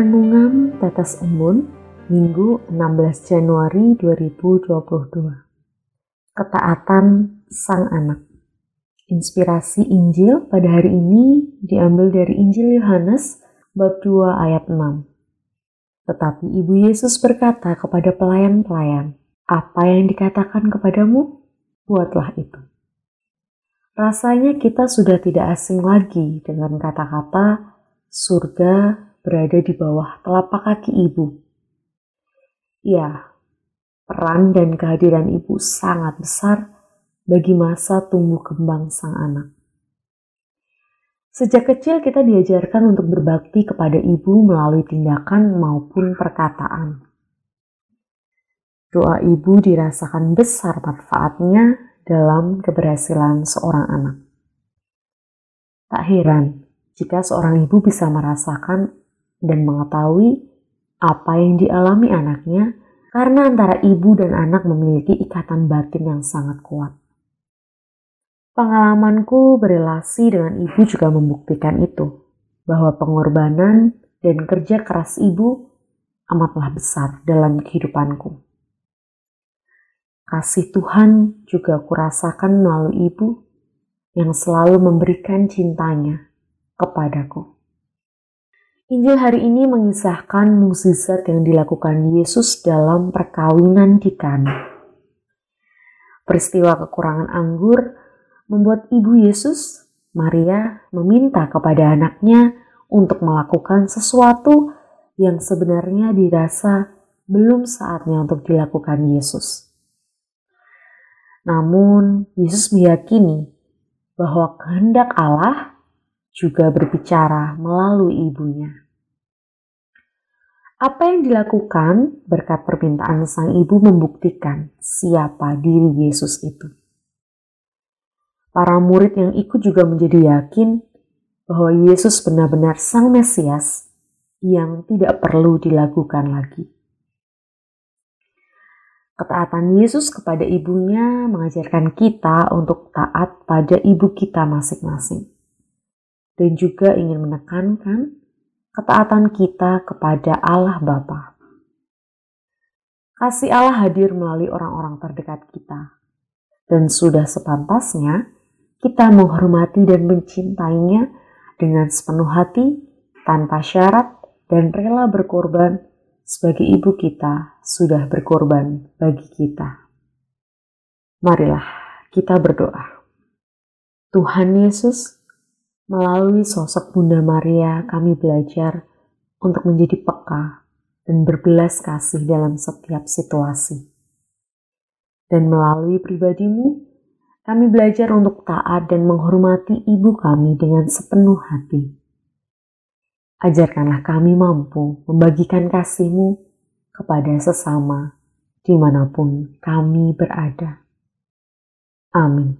Renungan Tetes Embun Minggu 16 Januari 2022 Ketaatan Sang Anak. Inspirasi Injil pada hari ini diambil dari Injil Yohanes bab 2 ayat 6 Tetapi Ibu Yesus berkata kepada pelayan-pelayan Apa yang dikatakan kepadamu? Buatlah itu. Rasanya kita sudah tidak asing lagi dengan kata-kata surga berada di bawah telapak kaki ibu. Ya, peran dan kehadiran ibu sangat besar bagi masa tumbuh kembang sang anak. Sejak kecil kita diajarkan untuk berbakti kepada ibu melalui tindakan maupun perkataan. Doa ibu dirasakan besar manfaatnya dalam keberhasilan seorang anak. Tak heran jika seorang ibu bisa merasakan dan mengetahui apa yang dialami anaknya karena antara ibu dan anak memiliki ikatan batin yang sangat kuat. Pengalamanku berelasi dengan ibu juga membuktikan itu, bahwa pengorbanan dan kerja keras ibu amatlah besar dalam kehidupanku. Kasih Tuhan juga kurasakan melalui ibu yang selalu memberikan cintanya kepadaku. Injil hari ini mengisahkan mukjizat yang dilakukan Yesus dalam perkawinan di Kana. Peristiwa kekurangan anggur membuat ibu Yesus, Maria, meminta kepada anaknya untuk melakukan sesuatu yang sebenarnya dirasa belum saatnya untuk dilakukan Yesus. Namun, Yesus meyakini bahwa kehendak Allah juga berbicara melalui ibunya. Apa yang dilakukan berkat permintaan sang ibu membuktikan siapa diri Yesus itu. Para murid yang ikut juga menjadi yakin bahwa Yesus benar-benar sang Mesias yang tidak perlu dilakukan lagi. Ketaatan Yesus kepada ibunya mengajarkan kita untuk taat pada ibu kita masing-masing dan juga ingin menekankan ketaatan kita kepada Allah Bapa. Kasih Allah hadir melalui orang-orang terdekat kita, dan sudah sepantasnya kita menghormati dan mencintainya dengan sepenuh hati, tanpa syarat, dan rela berkorban sebagai ibu kita sudah berkorban bagi kita. Marilah kita berdoa. Tuhan Yesus, Melalui sosok Bunda Maria, kami belajar untuk menjadi peka dan berbelas kasih dalam setiap situasi. Dan melalui pribadimu, kami belajar untuk taat dan menghormati ibu kami dengan sepenuh hati. Ajarkanlah kami mampu membagikan kasihmu kepada sesama di mana pun kami berada. Amin.